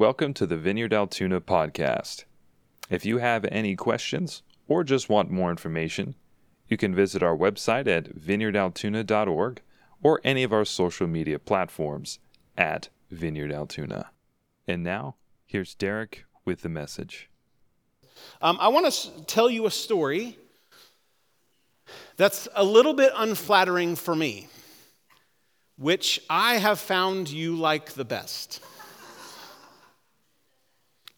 Welcome to the Vineyard Altoona podcast. If you have any questions or just want more information, you can visit our website at vineyardaltoona.org or any of our social media platforms at Vineyard Altoona. And now, here's Derek with the message. Um, I want to tell you a story that's a little bit unflattering for me, which I have found you like the best.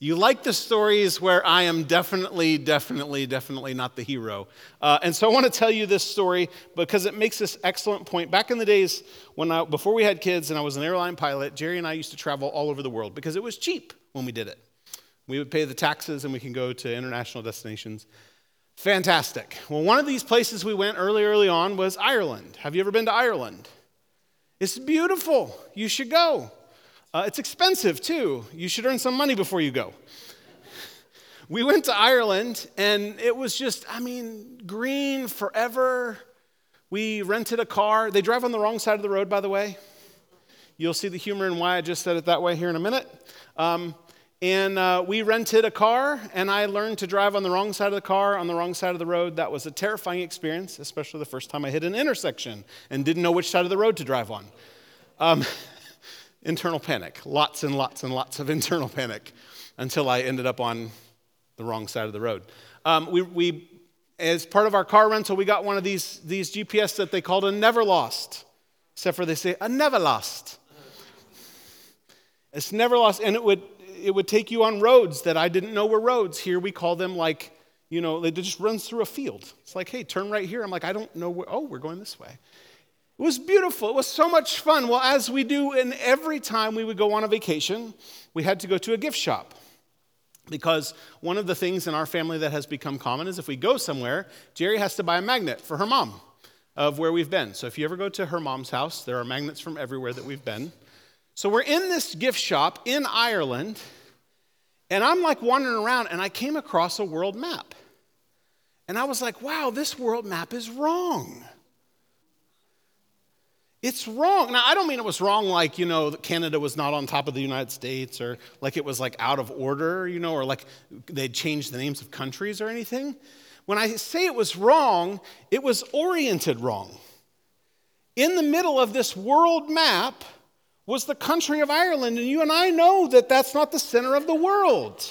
You like the stories where I am definitely, definitely, definitely not the hero. Uh, and so I want to tell you this story because it makes this excellent point. Back in the days when I, before we had kids and I was an airline pilot, Jerry and I used to travel all over the world because it was cheap when we did it. We would pay the taxes and we can go to international destinations. Fantastic. Well, one of these places we went early, early on was Ireland. Have you ever been to Ireland? It's beautiful. You should go. Uh, it's expensive too. You should earn some money before you go. We went to Ireland and it was just, I mean, green forever. We rented a car. They drive on the wrong side of the road, by the way. You'll see the humor in why I just said it that way here in a minute. Um, and uh, we rented a car, and I learned to drive on the wrong side of the car, on the wrong side of the road. That was a terrifying experience, especially the first time I hit an intersection and didn't know which side of the road to drive on. Um, internal panic, lots and lots and lots of internal panic until I ended up on the wrong side of the road. Um, we, we, as part of our car rental, we got one of these, these GPS that they called a never lost, except for they say a never lost. It's never lost, and it would, it would take you on roads that I didn't know were roads. Here we call them like, you know, it just runs through a field. It's like, hey, turn right here. I'm like, I don't know where, oh, we're going this way. It was beautiful. It was so much fun. Well, as we do in every time we would go on a vacation, we had to go to a gift shop. Because one of the things in our family that has become common is if we go somewhere, Jerry has to buy a magnet for her mom of where we've been. So if you ever go to her mom's house, there are magnets from everywhere that we've been. So we're in this gift shop in Ireland, and I'm like wandering around, and I came across a world map. And I was like, wow, this world map is wrong. It's wrong. Now, I don't mean it was wrong like, you know, Canada was not on top of the United States or like it was like out of order, you know, or like they'd changed the names of countries or anything. When I say it was wrong, it was oriented wrong. In the middle of this world map was the country of Ireland, and you and I know that that's not the center of the world.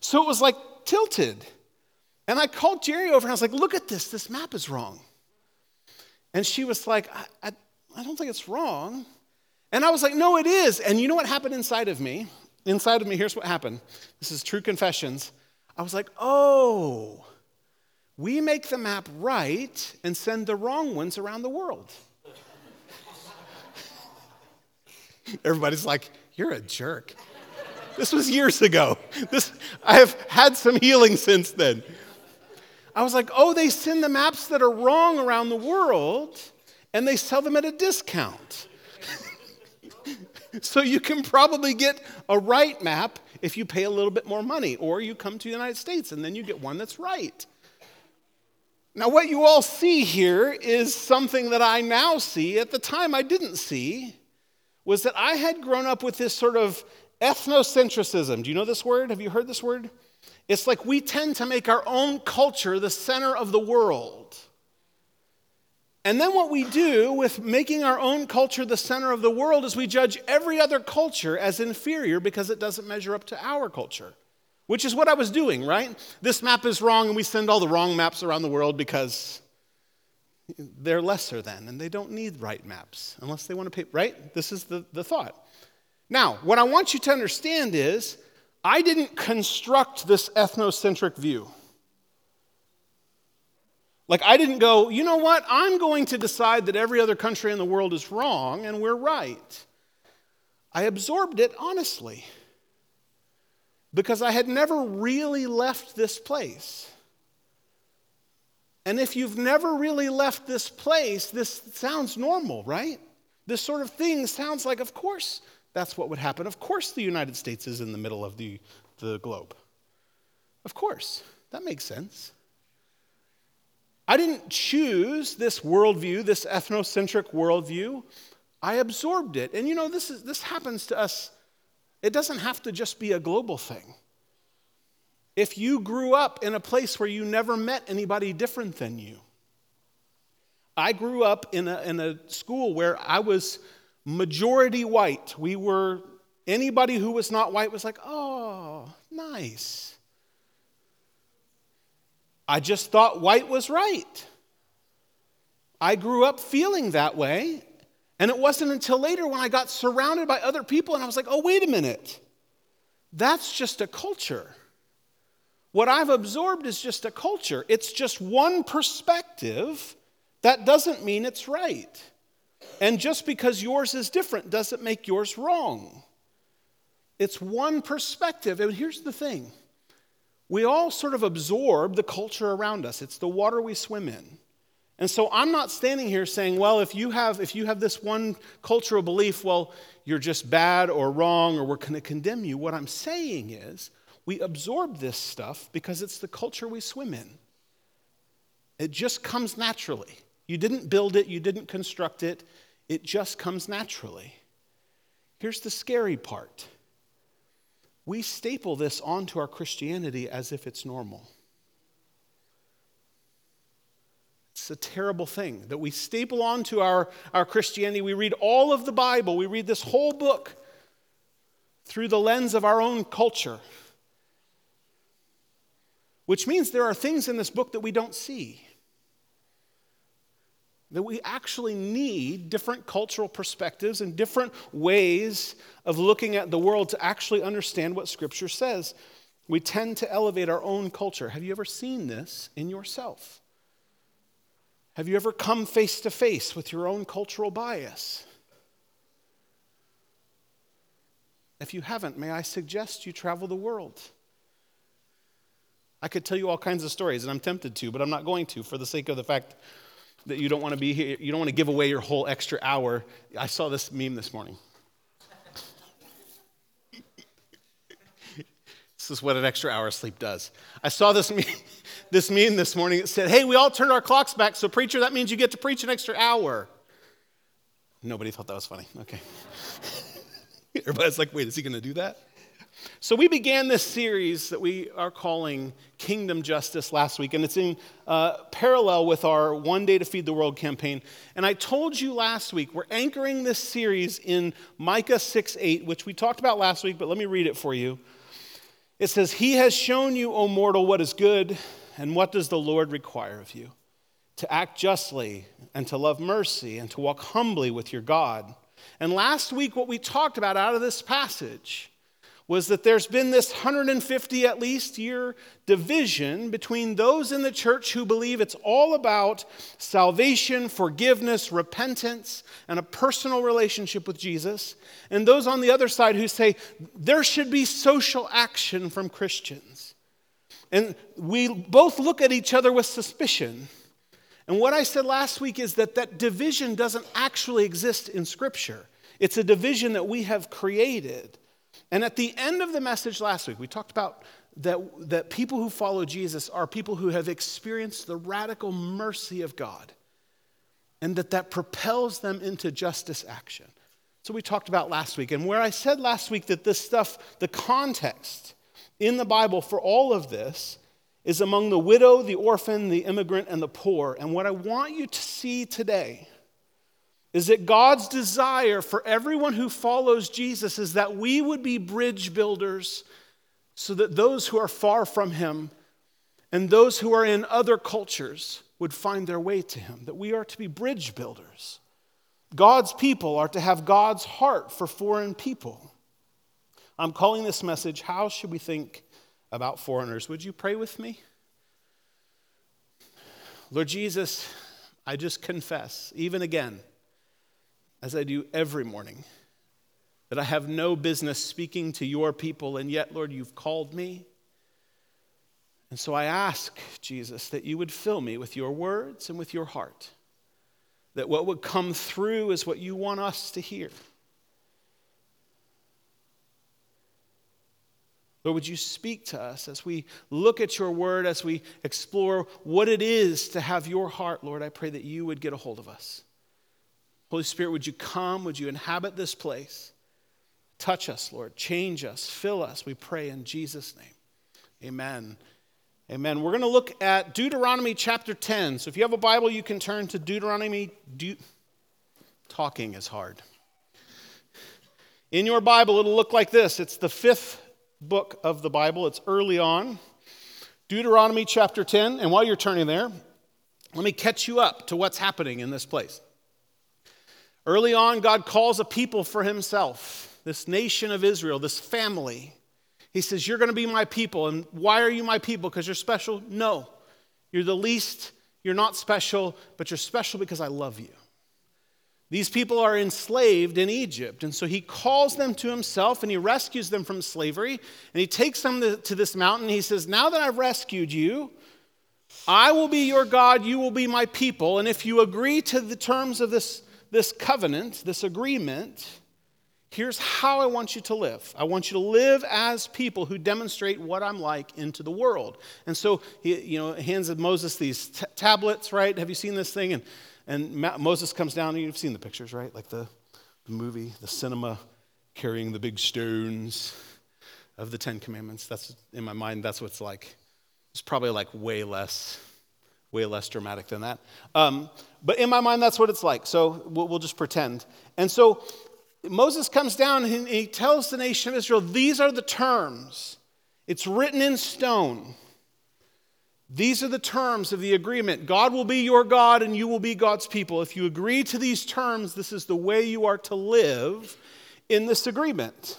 So it was like tilted. And I called Jerry over and I was like, look at this, this map is wrong. And she was like, I, I, I don't think it's wrong. And I was like, no, it is. And you know what happened inside of me? Inside of me, here's what happened. This is true confessions. I was like, oh, we make the map right and send the wrong ones around the world. Everybody's like, you're a jerk. This was years ago. This, I have had some healing since then. I was like, oh, they send the maps that are wrong around the world and they sell them at a discount. so you can probably get a right map if you pay a little bit more money, or you come to the United States and then you get one that's right. Now, what you all see here is something that I now see. At the time, I didn't see, was that I had grown up with this sort of ethnocentrism. Do you know this word? Have you heard this word? It's like we tend to make our own culture the center of the world. And then what we do with making our own culture the center of the world is we judge every other culture as inferior because it doesn't measure up to our culture, which is what I was doing, right? This map is wrong, and we send all the wrong maps around the world because they're lesser than, and they don't need right maps unless they want to pay, right? This is the, the thought. Now, what I want you to understand is I didn't construct this ethnocentric view. Like, I didn't go, you know what? I'm going to decide that every other country in the world is wrong and we're right. I absorbed it honestly because I had never really left this place. And if you've never really left this place, this sounds normal, right? This sort of thing sounds like, of course, that's what would happen. Of course, the United States is in the middle of the, the globe. Of course, that makes sense. I didn't choose this worldview, this ethnocentric worldview. I absorbed it. And you know, this, is, this happens to us It doesn't have to just be a global thing. If you grew up in a place where you never met anybody different than you, I grew up in a, in a school where I was majority white. We were, anybody who was not white was like, oh, nice. I just thought white was right. I grew up feeling that way. And it wasn't until later when I got surrounded by other people and I was like, oh, wait a minute. That's just a culture. What I've absorbed is just a culture. It's just one perspective. That doesn't mean it's right. And just because yours is different doesn't make yours wrong. It's one perspective. And here's the thing we all sort of absorb the culture around us, it's the water we swim in. And so I'm not standing here saying, well, if you have, if you have this one cultural belief, well, you're just bad or wrong or we're going to condemn you. What I'm saying is we absorb this stuff because it's the culture we swim in. It just comes naturally. You didn't build it, you didn't construct it, it just comes naturally. Here's the scary part we staple this onto our Christianity as if it's normal. It's a terrible thing that we staple onto our, our Christianity. We read all of the Bible, we read this whole book through the lens of our own culture, which means there are things in this book that we don't see. That we actually need different cultural perspectives and different ways of looking at the world to actually understand what Scripture says. We tend to elevate our own culture. Have you ever seen this in yourself? Have you ever come face to face with your own cultural bias? If you haven't, may I suggest you travel the world? I could tell you all kinds of stories, and I'm tempted to, but I'm not going to for the sake of the fact that you don't want to be here, you don't want to give away your whole extra hour. I saw this meme this morning. this is what an extra hour of sleep does. I saw this meme, this meme this morning. It said, Hey, we all turned our clocks back, so preacher, that means you get to preach an extra hour. Nobody thought that was funny. Okay. Everybody's like, Wait, is he going to do that? So, we began this series that we are calling Kingdom Justice last week, and it's in uh, parallel with our One Day to Feed the World campaign. And I told you last week, we're anchoring this series in Micah 6 8, which we talked about last week, but let me read it for you. It says, He has shown you, O mortal, what is good, and what does the Lord require of you? To act justly, and to love mercy, and to walk humbly with your God. And last week, what we talked about out of this passage was that there's been this 150 at least year division between those in the church who believe it's all about salvation, forgiveness, repentance, and a personal relationship with Jesus, and those on the other side who say there should be social action from Christians. And we both look at each other with suspicion. And what I said last week is that that division doesn't actually exist in Scripture. It's a division that we have created. And at the end of the message last week, we talked about that, that people who follow Jesus are people who have experienced the radical mercy of God and that that propels them into justice action. So we talked about last week. And where I said last week that this stuff, the context in the Bible for all of this is among the widow, the orphan, the immigrant, and the poor. And what I want you to see today is that God's desire for everyone who follows Jesus is that we would be bridge builders so that those who are far from Him and those who are in other cultures would find their way to Him, that we are to be bridge builders. God's people are to have God's heart for foreign people. I'm calling this message, How Should We Think About Foreigners? Would you pray with me? Lord Jesus, I just confess, even again, as I do every morning, that I have no business speaking to your people, and yet, Lord, you've called me. And so I ask, Jesus, that you would fill me with your words and with your heart, that what would come through is what you want us to hear. Lord, would you speak to us as we look at your word, as we explore what it is to have your heart, Lord? I pray that you would get a hold of us. Holy Spirit, would you come? Would you inhabit this place? Touch us, Lord. Change us. Fill us. We pray in Jesus' name. Amen. Amen. We're going to look at Deuteronomy chapter 10. So if you have a Bible, you can turn to Deuteronomy. De- Talking is hard. In your Bible, it'll look like this it's the fifth book of the Bible, it's early on. Deuteronomy chapter 10. And while you're turning there, let me catch you up to what's happening in this place. Early on, God calls a people for himself, this nation of Israel, this family. He says, You're going to be my people. And why are you my people? Because you're special? No. You're the least. You're not special, but you're special because I love you. These people are enslaved in Egypt. And so he calls them to himself and he rescues them from slavery. And he takes them to, this mountain. He says, Now that I've rescued you, I will be your God, you will be my people. And if you agree to the terms of this, this covenant, this agreement, here's how I want you to live. I want you to live as people who demonstrate what I'm like into the world. And so he you know, hands of Moses these t- tablets, right? Have you seen this thing? And and Moses comes down, and you've seen the pictures, right? Like the, the movie, the cinema, carrying the big stones of the Ten Commandments. That's in my mind, that's what it's like. It's probably like way less, way less dramatic than that. Um, but in my mind, that's what it's like. So we'll, we'll just pretend. And so Moses comes down and he tells the nation of Israel, these are the terms. It's written in stone. These are the terms of the agreement. God will be your God and you will be God's people. If you agree to these terms, this is the way you are to live in this agreement.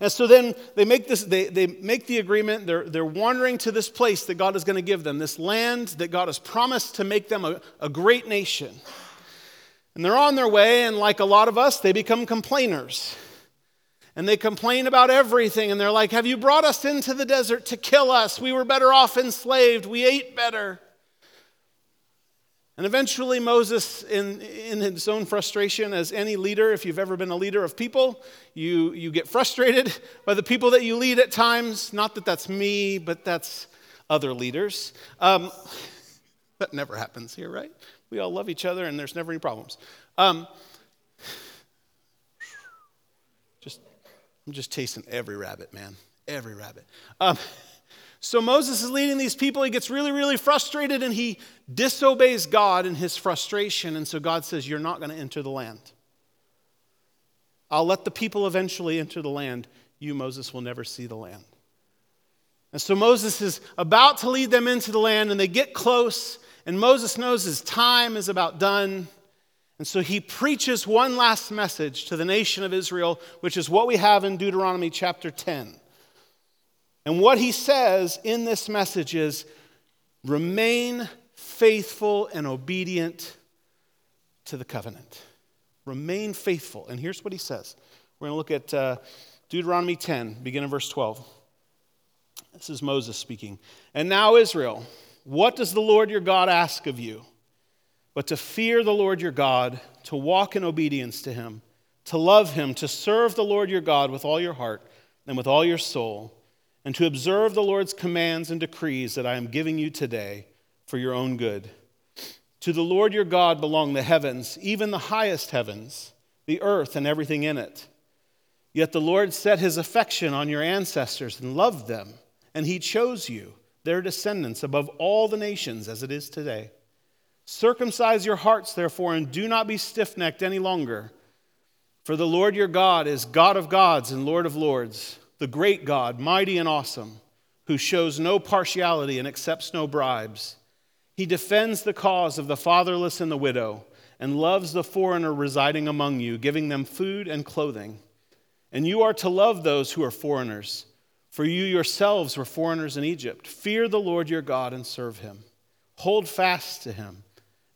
And so then they make this, they, they make the agreement. They're, they're wandering to this place that God is going to give them, this land that God has promised to make them a, a great nation. And they're on their way, and like a lot of us, they become complainers and they complain about everything and they're like, Have you brought us into the desert to kill us? We were better off enslaved. We ate better. And eventually, Moses, in, in his own frustration, as any leader, if you've ever been a leader of people, you, you get frustrated by the people that you lead at times. Not that that's me, but that's other leaders. Um, that never happens here, right? We all love each other and there's never any problems. Um, I'm just chasing every rabbit, man. Every rabbit. Um, so Moses is leading these people. He gets really, really frustrated and he disobeys God in his frustration. And so God says, You're not going to enter the land. I'll let the people eventually enter the land. You, Moses, will never see the land. And so Moses is about to lead them into the land, and they get close, and Moses knows his time is about done. And so he preaches one last message to the nation of Israel, which is what we have in Deuteronomy chapter 10. And what he says in this message is remain faithful and obedient to the covenant. Remain faithful. And here's what he says we're going to look at uh, Deuteronomy 10, beginning verse 12. This is Moses speaking. And now, Israel, what does the Lord your God ask of you? but to fear the Lord your God, to walk in obedience to him, to love him, to serve the Lord your God with all your heart and with all your soul, and to observe the Lord's commands and decrees that I am giving you today for your own good. To the Lord your God belong the heavens, even the highest heavens, the earth and everything in it. Yet the Lord set his affection on your ancestors and loved them, and he chose you, their descendants, above all the nations as it is today. Circumcise your hearts, therefore, and do not be stiff necked any longer. For the Lord your God is God of gods and Lord of lords, the great God, mighty and awesome, who shows no partiality and accepts no bribes. He defends the cause of the fatherless and the widow, and loves the foreigner residing among you, giving them food and clothing. And you are to love those who are foreigners, for you yourselves were foreigners in Egypt. Fear the Lord your God and serve him. Hold fast to him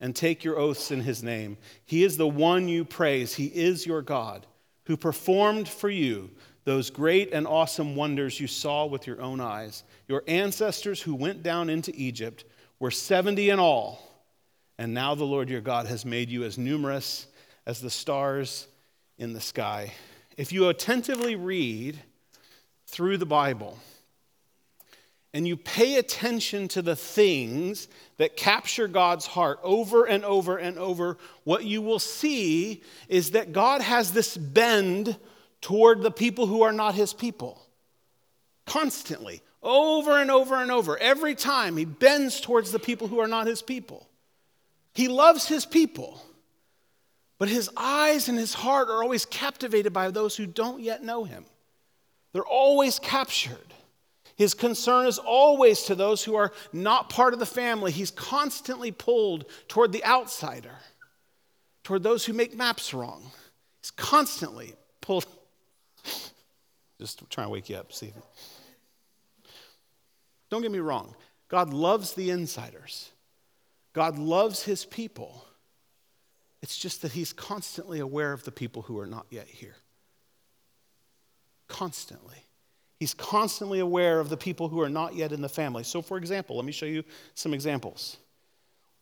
and take your oaths in his name. He is the one you praise. He is your God who performed for you those great and awesome wonders you saw with your own eyes. Your ancestors who went down into Egypt were 70 in all, and now the Lord your God has made you as numerous as the stars in the sky. If you attentively read through the Bible, and you pay attention to the things that capture God's heart over and over and over, what you will see is that God has this bend toward the people who are not his people. Constantly, over and over and over. Every time he bends towards the people who are not his people. He loves his people, but his eyes and his heart are always captivated by those who don't yet know him. They're always captured. His concern is always to those who are not part of the family. He's constantly pulled toward the outsider, toward those who make maps wrong. He's constantly pulled. Just trying to wake you up, Stephen. Don't get me wrong. God loves the insiders. God loves his people. It's just that he's constantly aware of the people who are not yet here. Constantly. He's constantly aware of the people who are not yet in the family. So, for example, let me show you some examples.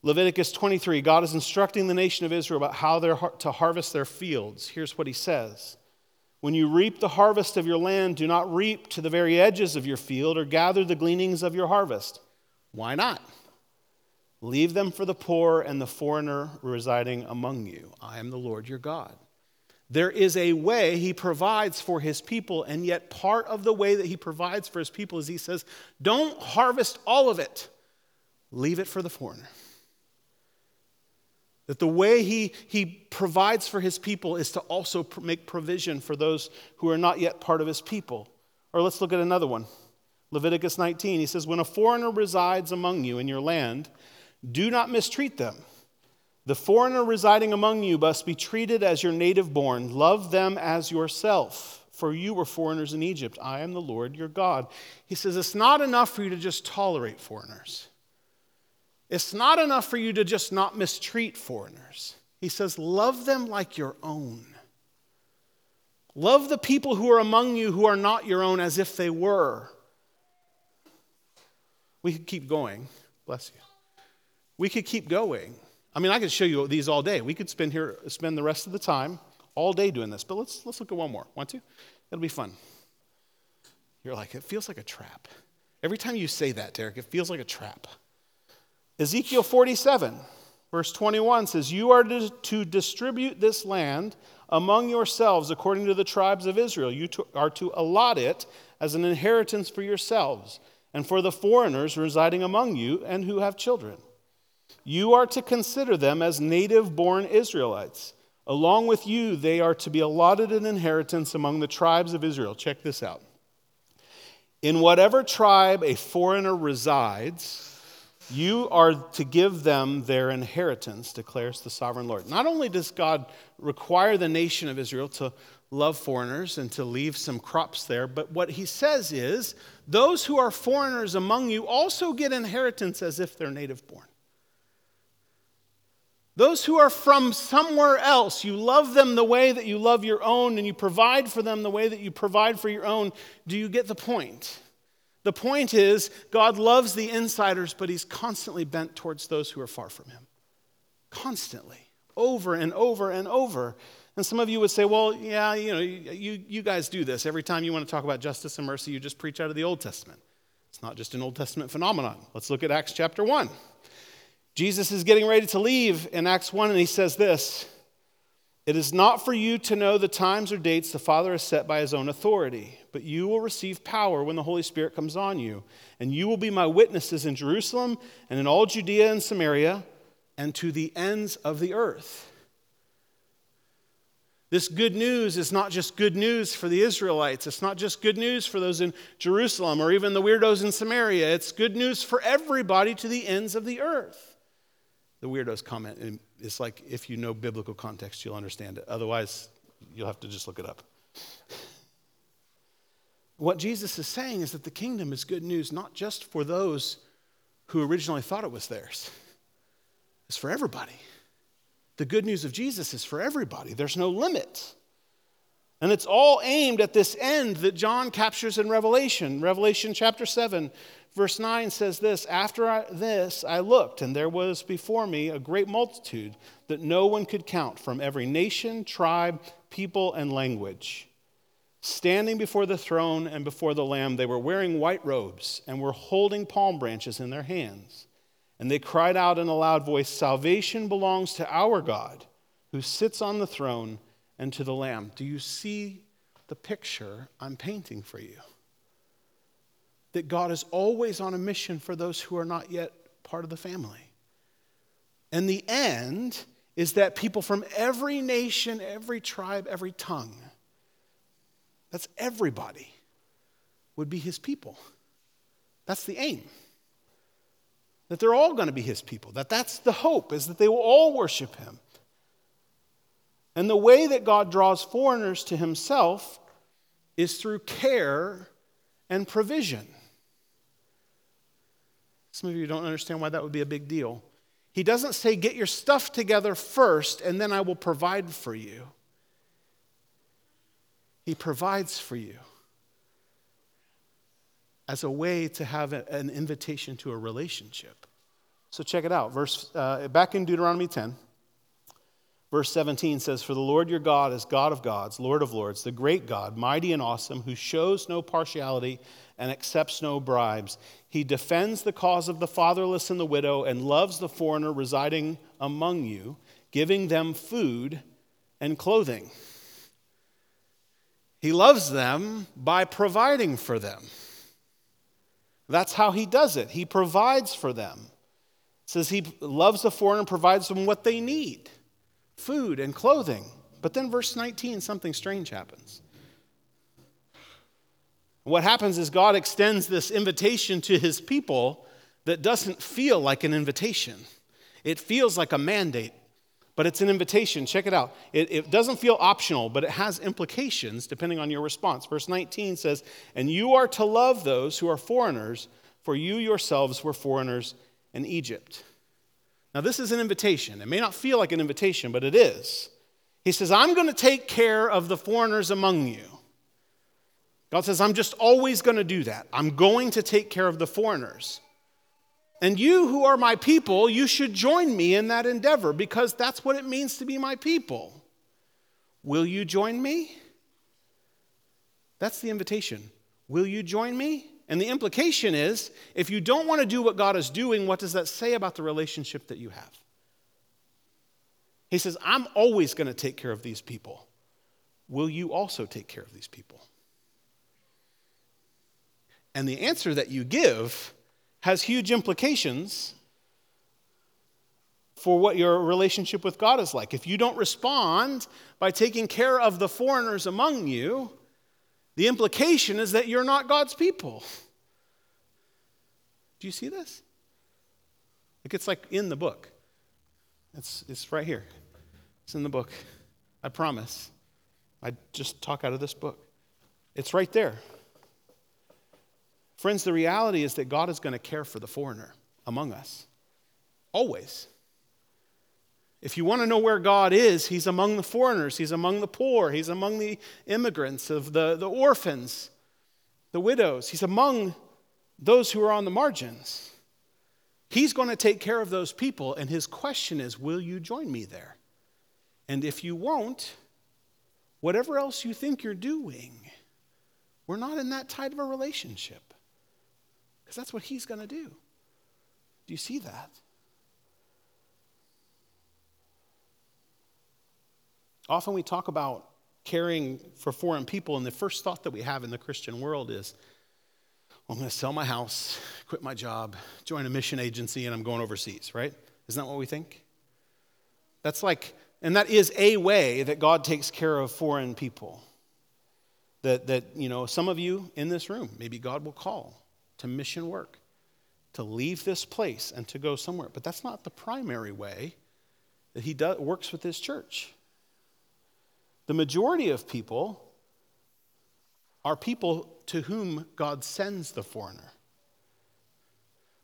Leviticus 23, God is instructing the nation of Israel about how they're to harvest their fields. Here's what he says When you reap the harvest of your land, do not reap to the very edges of your field or gather the gleanings of your harvest. Why not? Leave them for the poor and the foreigner residing among you. I am the Lord your God. There is a way he provides for his people, and yet part of the way that he provides for his people is he says, Don't harvest all of it, leave it for the foreigner. That the way he, he provides for his people is to also make provision for those who are not yet part of his people. Or let's look at another one Leviticus 19. He says, When a foreigner resides among you in your land, do not mistreat them. The foreigner residing among you must be treated as your native born. Love them as yourself, for you were foreigners in Egypt. I am the Lord your God. He says it's not enough for you to just tolerate foreigners, it's not enough for you to just not mistreat foreigners. He says, love them like your own. Love the people who are among you who are not your own as if they were. We could keep going. Bless you. We could keep going. I mean, I could show you these all day. We could spend here, spend the rest of the time all day doing this. But let's let's look at one more. Want to? It'll be fun. You're like, it feels like a trap. Every time you say that, Derek, it feels like a trap. Ezekiel 47, verse 21 says, You are to, distribute this land among yourselves according to the tribes of Israel. You are to allot it as an inheritance for yourselves and for the foreigners residing among you and who have children. You are to consider them as native born Israelites. Along with you, they are to be allotted an inheritance among the tribes of Israel. Check this out. In whatever tribe a foreigner resides, you are to give them their inheritance, declares the sovereign Lord. Not only does God require the nation of Israel to love foreigners and to leave some crops there, but what he says is those who are foreigners among you also get inheritance as if they're native born. Those who are from somewhere else, you love them the way that you love your own and you provide for them the way that you provide for your own. Do you get the point? The point is, God loves the insiders, but He's constantly bent towards those who are far from Him. Constantly, over and over and over. And some of you would say, well, yeah, you know, you, you guys do this. Every time you want to talk about justice and mercy, you just preach out of the Old Testament. It's not just an Old Testament phenomenon. Let's look at Acts chapter 1. Jesus is getting ready to leave in Acts 1, and he says this It is not for you to know the times or dates the Father has set by his own authority, but you will receive power when the Holy Spirit comes on you, and you will be my witnesses in Jerusalem and in all Judea and Samaria and to the ends of the earth. This good news is not just good news for the Israelites. It's not just good news for those in Jerusalem or even the weirdos in Samaria. It's good news for everybody to the ends of the earth the weirdos comment. And it's like if you know biblical context, you'll understand it. Otherwise, you'll have to just look it up. What Jesus is saying is that the kingdom is good news not just for those who originally thought it was theirs, it's for everybody. The good news of Jesus is for everybody, there's no limit. And it's all aimed at this end that John captures in Revelation. Revelation chapter 7, verse 9 says this After I, this I looked, and there was before me a great multitude that no one could count from every nation, tribe, people, and language. Standing before the throne and before the Lamb, they were wearing white robes and were holding palm branches in their hands. And they cried out in a loud voice Salvation belongs to our God, who sits on the throne and to the Lamb. Do you see the picture I'm painting for you. That God is always on a mission for those who are not yet part of the family. And the end is that people from every nation, every tribe, every tongue, that's everybody, would be his people. That's the aim. That they're all going to be his people. That that's the hope is that they will all worship him. And the way that God draws foreigners to himself is through care and provision. Some of you don't understand why that would be a big deal. He doesn't say, Get your stuff together first, and then I will provide for you. He provides for you as a way to have an invitation to a relationship. So check it out. Verse uh, back in Deuteronomy 10. Verse 17 says, For the Lord your God is God of gods, Lord of lords, the great God, mighty and awesome, who shows no partiality and accepts no bribes. He defends the cause of the fatherless and the widow and loves the foreigner residing among you, giving them food and clothing. He loves them by providing for them. That's how he does it. He provides for them. It says he loves the foreigner and provides them what they need food and clothing. But then, verse 19, something strange happens. What happens is God extends this invitation to his people that doesn't feel like an invitation. It feels like a mandate, but it's an invitation. Check it out. It, it, doesn't feel optional, but it has implications depending on your response. Verse 19 says, And you are to love those who are foreigners, for you yourselves were foreigners in Egypt. Now, this is an invitation. It may not feel like an invitation, but it is. He says, I'm going to take care of the foreigners among you. God says, I'm just always going to do that. I'm going to take care of the foreigners. And you who are my people, you should join me in that endeavor because that's what it means to be my people. Will you join me? That's the invitation. Will you join me? And the implication is if you don't want to do what God is doing, what does that say about the relationship that you have? He says, I'm always going to take care of these people. Will you also take care of these people? And the answer that you give has huge implications for what your relationship with God is like. If you don't respond by taking care of the foreigners among you, the implication is that you're not God's people. Do you see this? Like it's like in the book. It's, it's right here. It's in the book. I promise. I just talk out of this book. It's right there. Friends, the reality is that God is going to care for the foreigner among us. Always. If you want to know where God is, He's among the foreigners, He's among the poor, He's among the immigrants, of the, the orphans, the widows. He's among those who are on the margins. He's going to take care of those people, and His question is Will you join me there? And if you won't, whatever else you think you're doing, we're not in that tight of a relationship. Because that's what He's going to do. Do you see that? Often we talk about caring for foreign people, and the first thought that we have in the Christian world is, well, I'm going to sell my house, quit my job, join a mission agency, and I'm going overseas, right? Isn't that what we think? That's like, and that is a way that God takes care of foreign people. That, that, you know, some of you in this room, maybe God will call to mission work, to leave this place and to go somewhere. But that's not the primary way that He does, works with His church. The majority of people are people to whom God sends the foreigner.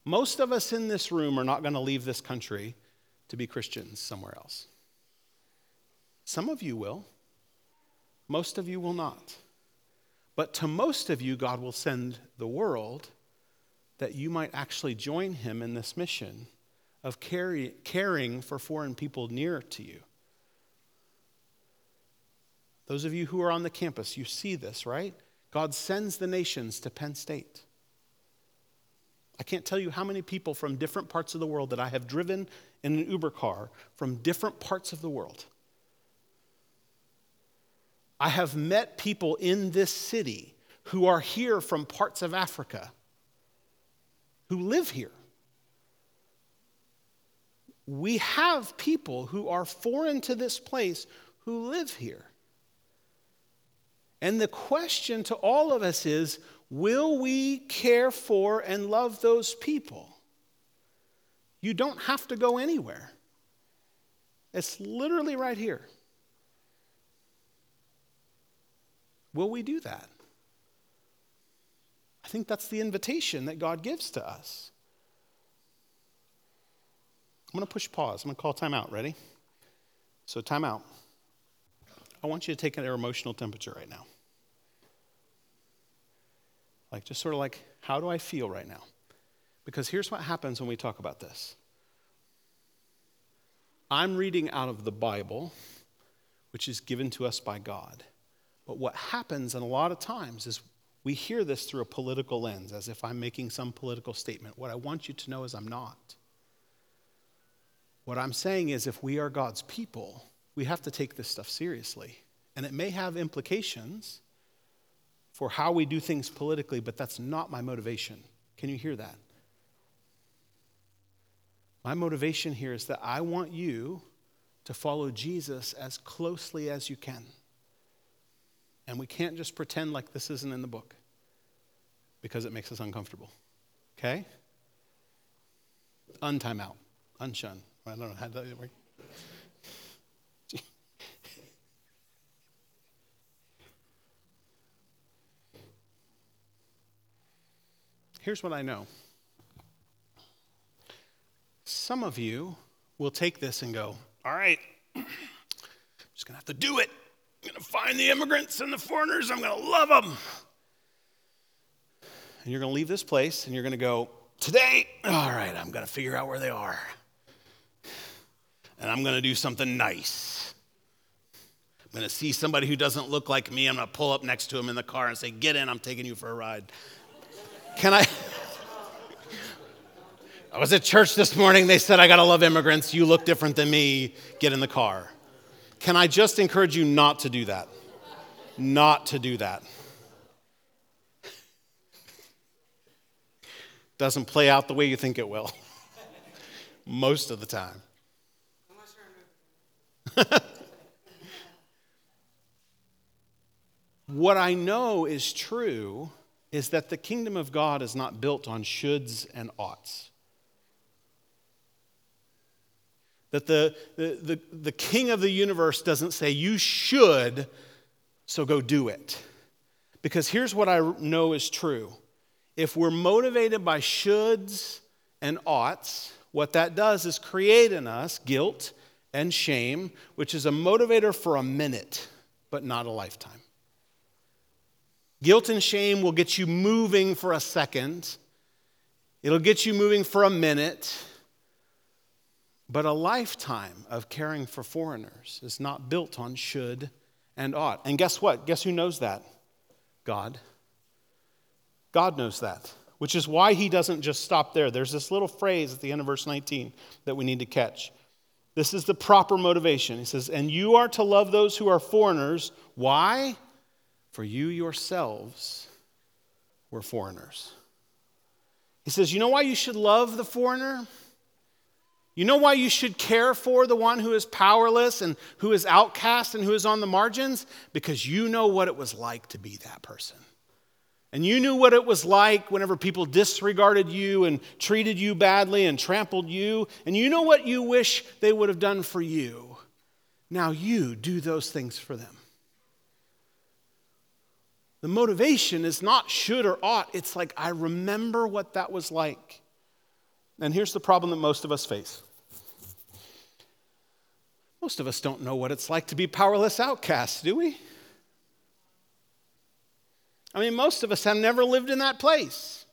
Most of us in this room are not going to leave this country to be Christians somewhere else. Some of you will, most of you will not. But to most of you, God will send the world that you might actually join Him in this mission of carry, caring for foreign people near to you. Those of you who are on the campus, you see this, right? God sends the nations to Penn State. I can't tell you how many people from different parts of the world that I have driven in an Uber car from different parts of the world I have met people in this city who are here from parts of Africa who live here. We have people who are foreign to this place who live here. And the question to all of us is will we care for and love those people? You don't have to go anywhere, it's literally right here. Will we do that? I think that's the invitation that God gives to us. I'm going to push pause. I'm going to call time out. Ready? So, time out. I want you to take their emotional temperature right now. Like, just sort of like, how do I feel right now? Because here's what happens when we talk about this I'm reading out of the Bible, which is given to us by God. But what happens, and a lot of times, is we hear this through a political lens, as if I'm making some political statement. What I want you to know is I'm not. What I'm saying is, if we are God's people, we have to take this stuff seriously. And it may have implications for how we do things politically, but that's not my motivation. Can you hear that? My motivation here is that I want you to follow Jesus as closely as you can. And we can't just pretend like this isn't in the book because it makes us uncomfortable. Okay? Untime out. Unshun. I don't know how that work. Here's what I know. Some of you will take this and go, all right, I'm just going to have to do it. I'm going to find the immigrants and the foreigners. I'm going to love them. And you're going to leave this place and you're going to go, today, all right, I'm going to figure out where they are. And I'm going to do something nice. I'm going to see somebody who doesn't look like me. I'm going to pull up next to him in the car and say, Get in, I'm taking you for a ride. Can I? I was at church this morning. They said, I got to love immigrants. You look different than me. Get in the car. Can I just encourage you not to do that? Not to do that. Doesn't play out the way you think it will, most of the time. what I know is true is that the kingdom of God is not built on shoulds and oughts. That the, the, the, the king of the universe doesn't say, you should, so go do it. Because here's what I know is true. If we're motivated by shoulds and oughts, what that does is create in us guilt and shame, which is a motivator for a minute, but not a lifetime. Guilt and shame will get you moving for a second, it'll get you moving for a minute, but a lifetime of caring for foreigners is not built on should and ought. And guess what? Guess who knows that? God. God knows that, which is why he doesn't just stop there. There's this little phrase at the end of verse 19 that we need to catch. This is the proper motivation. He says, And you are to love those who are foreigners. Why? For you yourselves were foreigners. He says, You know why you should love the foreigner? You know why you should care for the one who is powerless and who is outcast and who is on the margins? Because you know what it was like to be that person. And you knew what it was like whenever people disregarded you and treated you badly and trampled you. And you know what you wish they would have done for you. Now you do those things for them. The motivation is not should or ought, it's like, I remember what that was like. And here's the problem that most of us face most of us don't know what it's like to be powerless outcasts, do we? I mean, most of us have never lived in that place.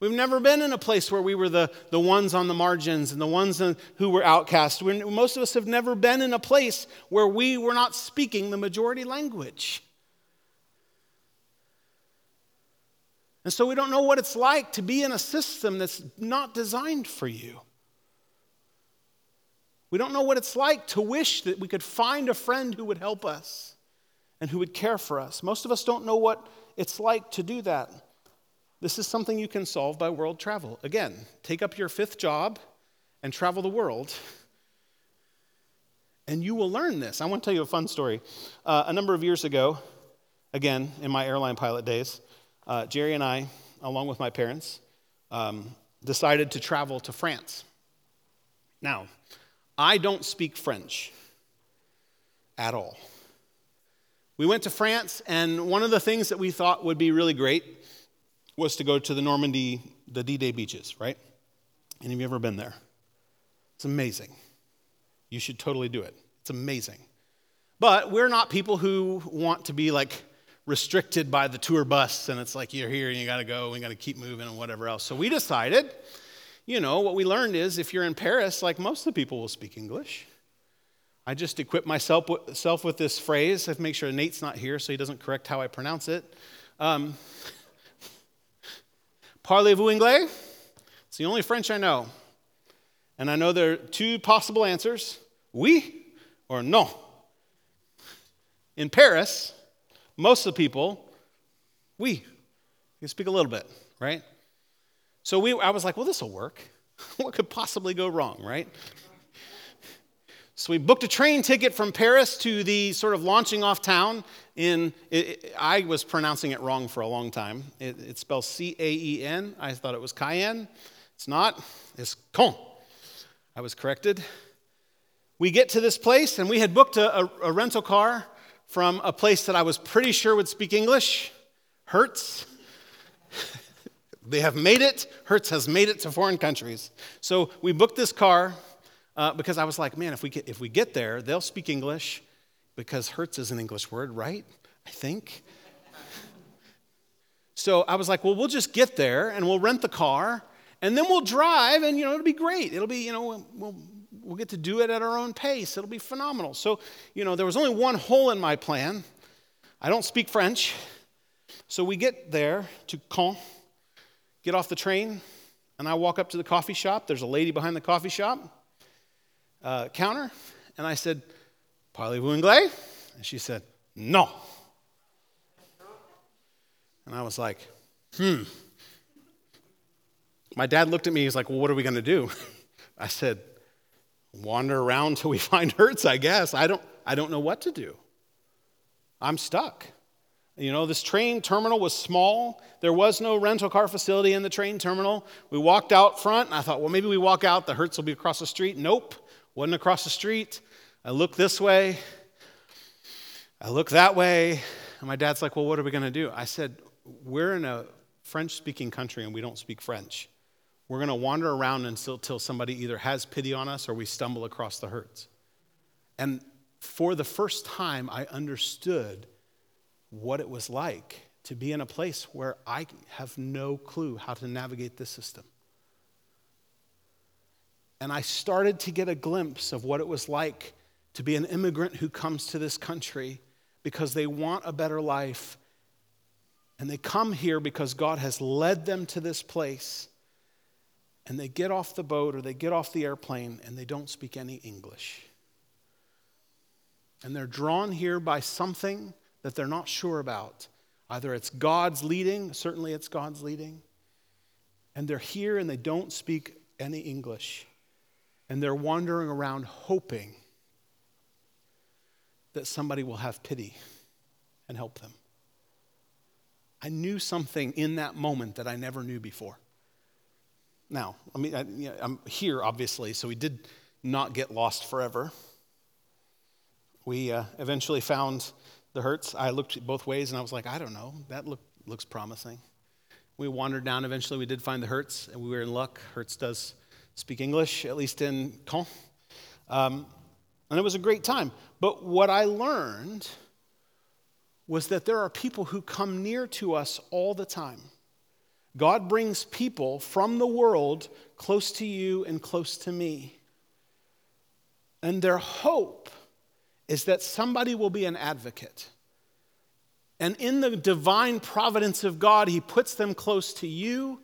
We've never been in a place where we were the, the ones on the margins and the ones who were outcast. We're, most of us have never been in a place where we were not speaking the majority language. And so we don't know what it's like to be in a system that's not designed for you. We don't know what it's like to wish that we could find a friend who would help us and who would care for us. Most of us don't know what it's like to do that. This is something you can solve by world travel. Again, take up your fifth job and travel the world, and you will learn this. I want to tell you a fun story. Uh, a number of years ago, again, in my airline pilot days, uh, Jerry and I, along with my parents, um, decided to travel to France. Now, I don't speak French at all. We went to France, and one of the things that we thought would be really great was to go to the Normandy, the D Day beaches, right? Any of you ever been there? It's amazing. You should totally do it. It's amazing. But we're not people who want to be like restricted by the tour bus and it's like you're here and you got to go you got to keep moving and whatever else. So we decided, you know, what we learned is if you're in Paris, like most of the people will speak English. I just equip myself with this phrase. I make sure Nate's not here so he doesn't correct how I pronounce it. Um, Parlez-vous anglais? It's the only French I know. And I know there are two possible answers oui or no. In Paris, most of the people, we, you speak a little bit, right? So we, I was like, well, this will work. what could possibly go wrong, right? So we booked a train ticket from Paris to the sort of launching off town in, it, it, I was pronouncing it wrong for a long time. It, it spells C A E N. I thought it was Cayenne. It's not, it's Caen. I was corrected. We get to this place, and we had booked a, a, a rental car from a place that I was pretty sure would speak English Hertz. they have made it. Hertz has made it to foreign countries. So we booked this car uh, because I was like, man, if we, get, if we get there, they'll speak English because Hertz is an English word, right? I think. so I was like, well, we'll just get there and we'll rent the car and then we'll drive and, you know, it'll be great. It'll be, you know, we'll, we'll get to do it at our own pace. It'll be phenomenal. So, you know, there was only one hole in my plan. I don't speak French. So we get there to Caen, get off the train, and I walk up to the coffee shop. There's a lady behind the coffee shop uh, counter, and I said, Parlez-vous anglais? And she said, No. And I was like, Hmm. My dad looked at me, he's like, Well, what are we going to do? I said, Wander around till we find Hertz, I guess. I don't, I don't know what to do. I'm stuck. You know, this train terminal was small. There was no rental car facility in the train terminal. We walked out front, and I thought, well, maybe we walk out, the Hertz will be across the street. Nope. Wasn't across the street. I look this way. I look that way. And my dad's like, Well, what are we going to do? I said, We're in a French speaking country and we don't speak French. We're going to wander around until, somebody either has pity on us or we stumble across the Hertz. And for the first time, I understood what it was like to be in a place where I have no clue how to navigate this system. And I started to get a glimpse of what it was like to be an immigrant who comes to this country because they want a better life. And they come here because God has led them to this place. And they get off the boat or they get off the airplane and they don't speak any English. And they're drawn here by something that they're not sure about. Either it's God's leading, certainly it's God's leading, and they're here and they don't speak any English and they're wandering around hoping that somebody will have pity and help them. I knew something in that moment that I never knew before. Now, I mean, I, I'm here, obviously, so we did not get lost forever. We uh, eventually found the Hertz. I looked both ways and I was like, I don't know, that look, looks promising. We wandered down. Eventually, we did find the Hertz, and we were in luck. Hertz does speak English, at least in Caen. Um, and it was a great time. But what I learned was that there are people who come near to us all the time. God brings people from the world close to you and close to me. And their hope is that somebody will be an advocate. And in the divine providence of God, He puts them close to you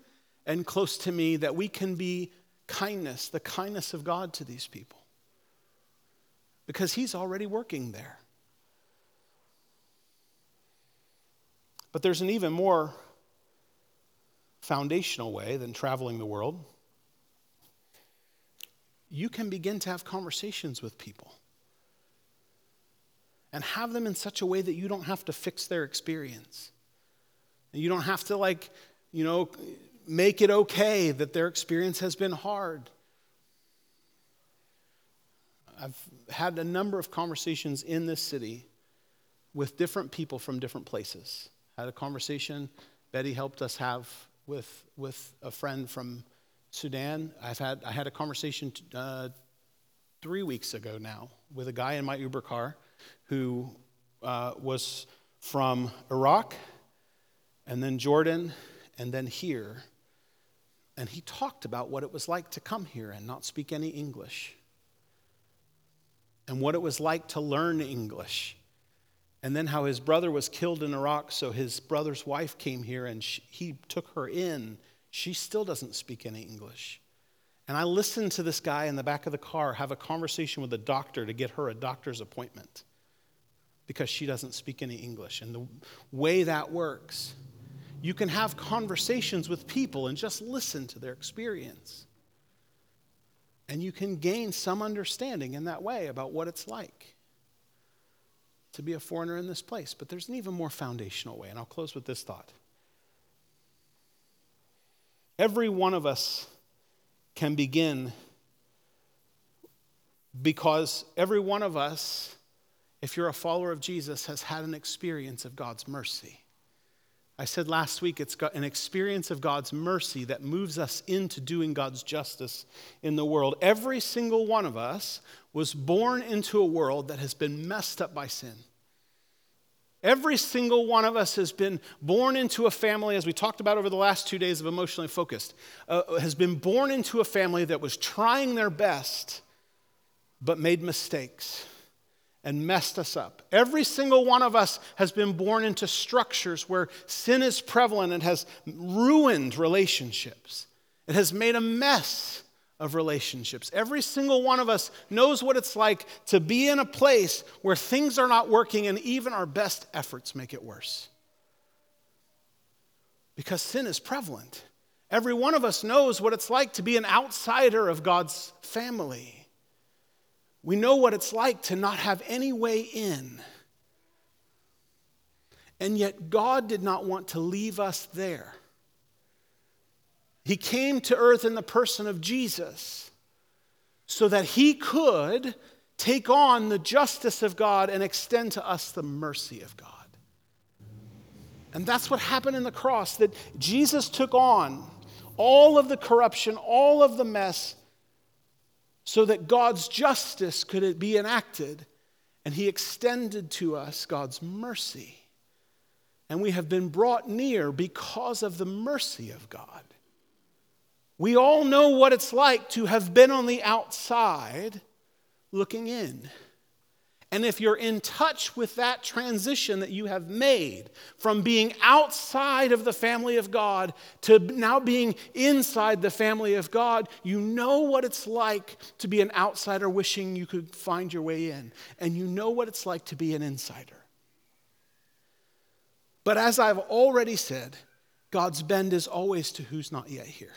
and close to me that we can be kindness, the kindness of God to these people. Because He's already working there. But there's an even more foundational way than traveling the world. You can begin to have conversations with people and have them in such a way that you don't have to fix their experience. And you don't have to, like, you know, make it okay that their experience has been hard. I've had a number of conversations in this city with different people from different places. Had a conversation Betty helped us have with, with a friend from Sudan. I've had, I had a conversation uh, three weeks ago now with a guy in my Uber car who uh, was from Iraq and then Jordan and then here. And he talked about what it was like to come here and not speak any English, and what it was like to learn English, and then how his brother was killed in Iraq, so his brother's wife came here and she, he took her in. She still doesn't speak any English. And I listened to this guy in the back of the car have a conversation with a doctor to get her a doctor's appointment because she doesn't speak any English. And the way that works you can have conversations with people and just listen to their experience. And you can gain some understanding in that way about what it's like to be a foreigner in this place. But there's an even more foundational way, and I'll close with this thought. Every one of us can begin because every one of us, if you're a follower of Jesus, has had an experience of God's mercy. I said last week it's got an experience of God's mercy that moves us into doing God's justice in the world. Every single one of us was born into a world that has been messed up by sin. Every single one of us has been born into a family, as we talked about over the last two days of Emotionally Focused, uh, has been born into a family that was trying their best but made mistakes and messed us up. Every single one of us has been born into structures where sin is prevalent and has ruined relationships. It has made a mess of relationships. Every single one of us knows what it's like to be in a place where things are not working and even our best efforts make it worse. Because sin is prevalent. Every one of us knows what it's like to be an outsider of God's family. We know what it's like to not have any way in. And yet, God did not want to leave us there. He came to earth in the person of Jesus so that he could take on the justice of God and extend to us the mercy of God. And that's what happened in the cross that Jesus took on all of the corruption, all of the mess so that God's justice could be enacted. And he extended to us God's mercy. And we have been brought near because of the mercy of God. We all know what it's like to have been on the outside looking in. And if you're in touch with that transition that you have made from being outside of the family of God to now being inside the family of God, you know what it's like to be an outsider wishing you could find your way in. And you know what it's like to be an insider. But as I've already said, God's bend is always to who's not yet here.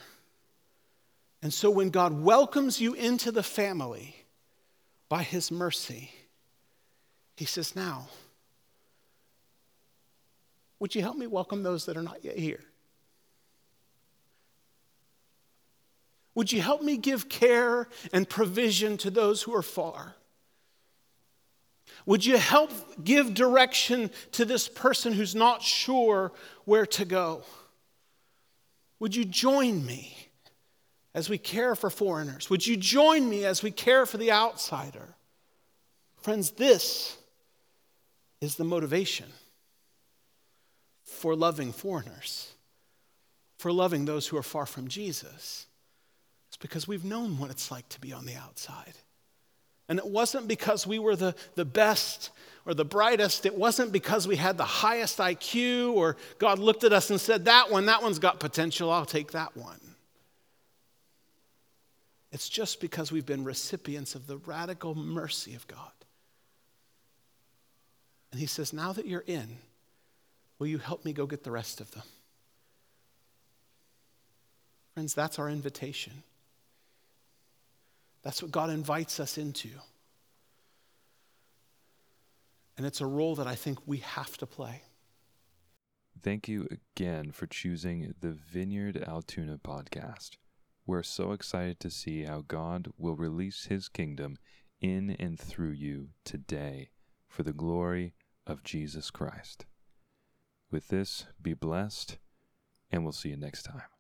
And so when God welcomes you into the family by his mercy, he says, Now, would you help me welcome those that are not yet here? Would you help me give care and provision to those who are far? Would you help give direction to this person who's not sure where to go? Would you join me as we care for foreigners? Would you join me as we care for the outsider? Friends, this is the motivation for loving foreigners, for loving those who are far from Jesus. It's because we've known what it's like to be on the outside. And it wasn't because we were the, the best or the brightest. It wasn't because we had the highest IQ or God looked at us and said, That one, that one's got potential, I'll take that one. It's just because we've been recipients of the radical mercy of God. And he says, now that you're in, Will you help me go get the rest of them? Friends, that's our invitation. That's what God invites us into. And it's a role that I think we have to play. Thank you again for choosing the Vineyard Altoona podcast. We're so excited to see how God will release his kingdom in and through you today for the glory of Jesus Christ. With this, be blessed, and we'll see you next time.